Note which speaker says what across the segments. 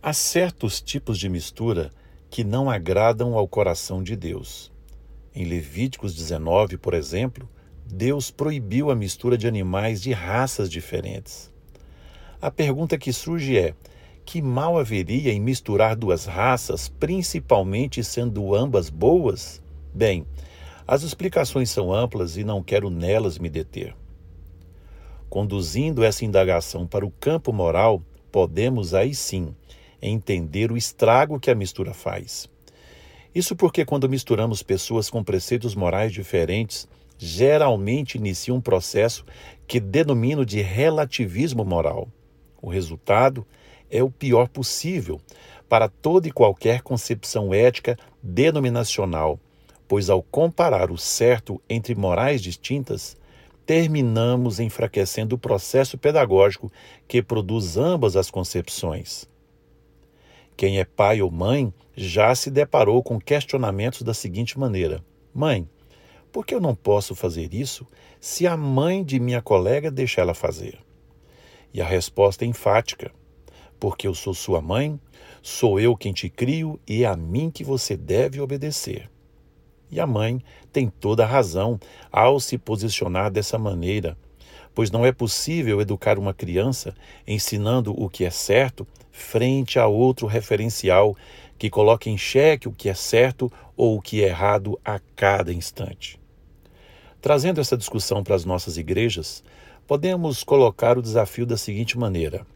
Speaker 1: Há certos tipos de mistura que não agradam ao coração de Deus. Em Levíticos 19, por exemplo, Deus proibiu a mistura de animais de raças diferentes. A pergunta que surge é: que mal haveria em misturar duas raças, principalmente sendo ambas boas? Bem, as explicações são amplas e não quero nelas me deter. Conduzindo essa indagação para o campo moral, podemos aí sim entender o estrago que a mistura faz. Isso porque, quando misturamos pessoas com preceitos morais diferentes, geralmente inicia um processo que denomino de relativismo moral. O resultado é o pior possível para toda e qualquer concepção ética denominacional, pois, ao comparar o certo entre morais distintas, terminamos enfraquecendo o processo pedagógico que produz ambas as concepções. Quem é pai ou mãe já se deparou com questionamentos da seguinte maneira: Mãe, por que eu não posso fazer isso se a mãe de minha colega deixa ela fazer? E a resposta é enfática: Porque eu sou sua mãe, sou eu quem te crio e é a mim que você deve obedecer. E a mãe tem toda a razão ao se posicionar dessa maneira pois não é possível educar uma criança ensinando o que é certo frente a outro referencial que coloque em xeque o que é certo ou o que é errado a cada instante. Trazendo essa discussão para as nossas igrejas, podemos colocar o desafio da seguinte maneira: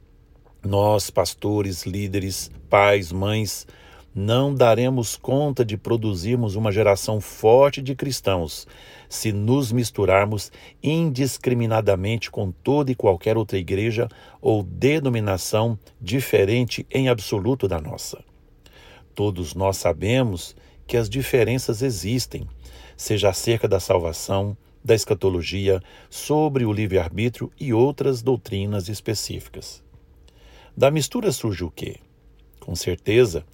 Speaker 1: nós, pastores, líderes, pais, mães, não daremos conta de produzirmos uma geração forte de cristãos se nos misturarmos indiscriminadamente com toda e qualquer outra igreja ou denominação diferente em absoluto da nossa. Todos nós sabemos que as diferenças existem, seja acerca da salvação, da escatologia, sobre o livre-arbítrio e outras doutrinas específicas. Da mistura surge o quê? Com certeza,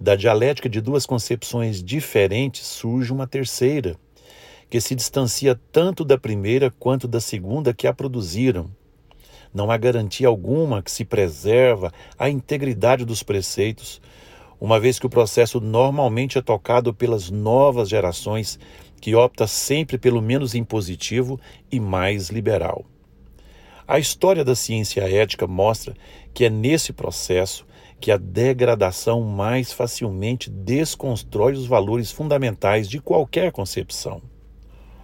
Speaker 1: da dialética de duas concepções diferentes surge uma terceira, que se distancia tanto da primeira quanto da segunda que a produziram. Não há garantia alguma que se preserva a integridade dos preceitos, uma vez que o processo normalmente é tocado pelas novas gerações, que opta sempre pelo menos impositivo e mais liberal. A história da ciência ética mostra que é nesse processo que a degradação mais facilmente desconstrói os valores fundamentais de qualquer concepção.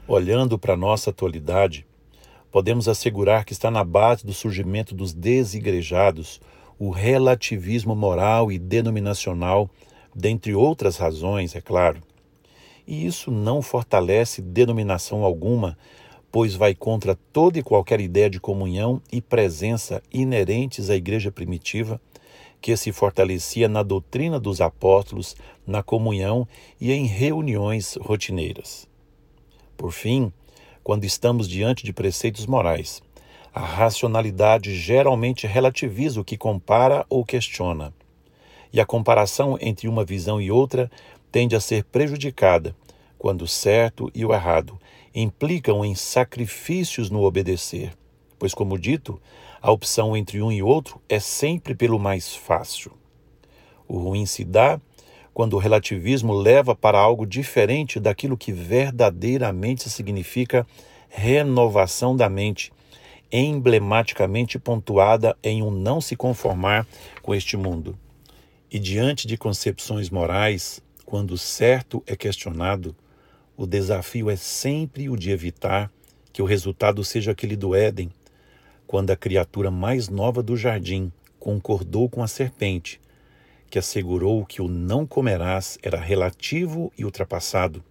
Speaker 1: Olhando para nossa atualidade, podemos assegurar que está na base do surgimento dos desigrejados o relativismo moral e denominacional, dentre outras razões, é claro. E isso não fortalece denominação alguma, pois vai contra toda e qualquer ideia de comunhão e presença inerentes à igreja primitiva que se fortalecia na doutrina dos apóstolos, na comunhão e em reuniões rotineiras. Por fim, quando estamos diante de preceitos morais, a racionalidade geralmente relativiza o que compara ou questiona, e a comparação entre uma visão e outra tende a ser prejudicada quando o certo e o errado implicam em sacrifícios no obedecer, pois, como dito, a opção entre um e outro é sempre pelo mais fácil. O ruim se dá quando o relativismo leva para algo diferente daquilo que verdadeiramente significa renovação da mente, emblematicamente pontuada em um não se conformar com este mundo. E diante de concepções morais, quando o certo é questionado, o desafio é sempre o de evitar que o resultado seja aquele do Éden, quando a criatura mais nova do jardim concordou com a serpente, que assegurou que o não comerás era relativo e ultrapassado,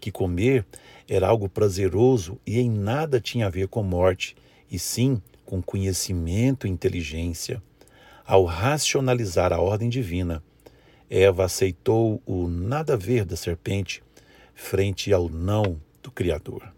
Speaker 1: que comer era algo prazeroso e em nada tinha a ver com morte, e sim com conhecimento e inteligência. Ao racionalizar a ordem divina, Eva aceitou o nada ver da serpente frente ao não do Criador.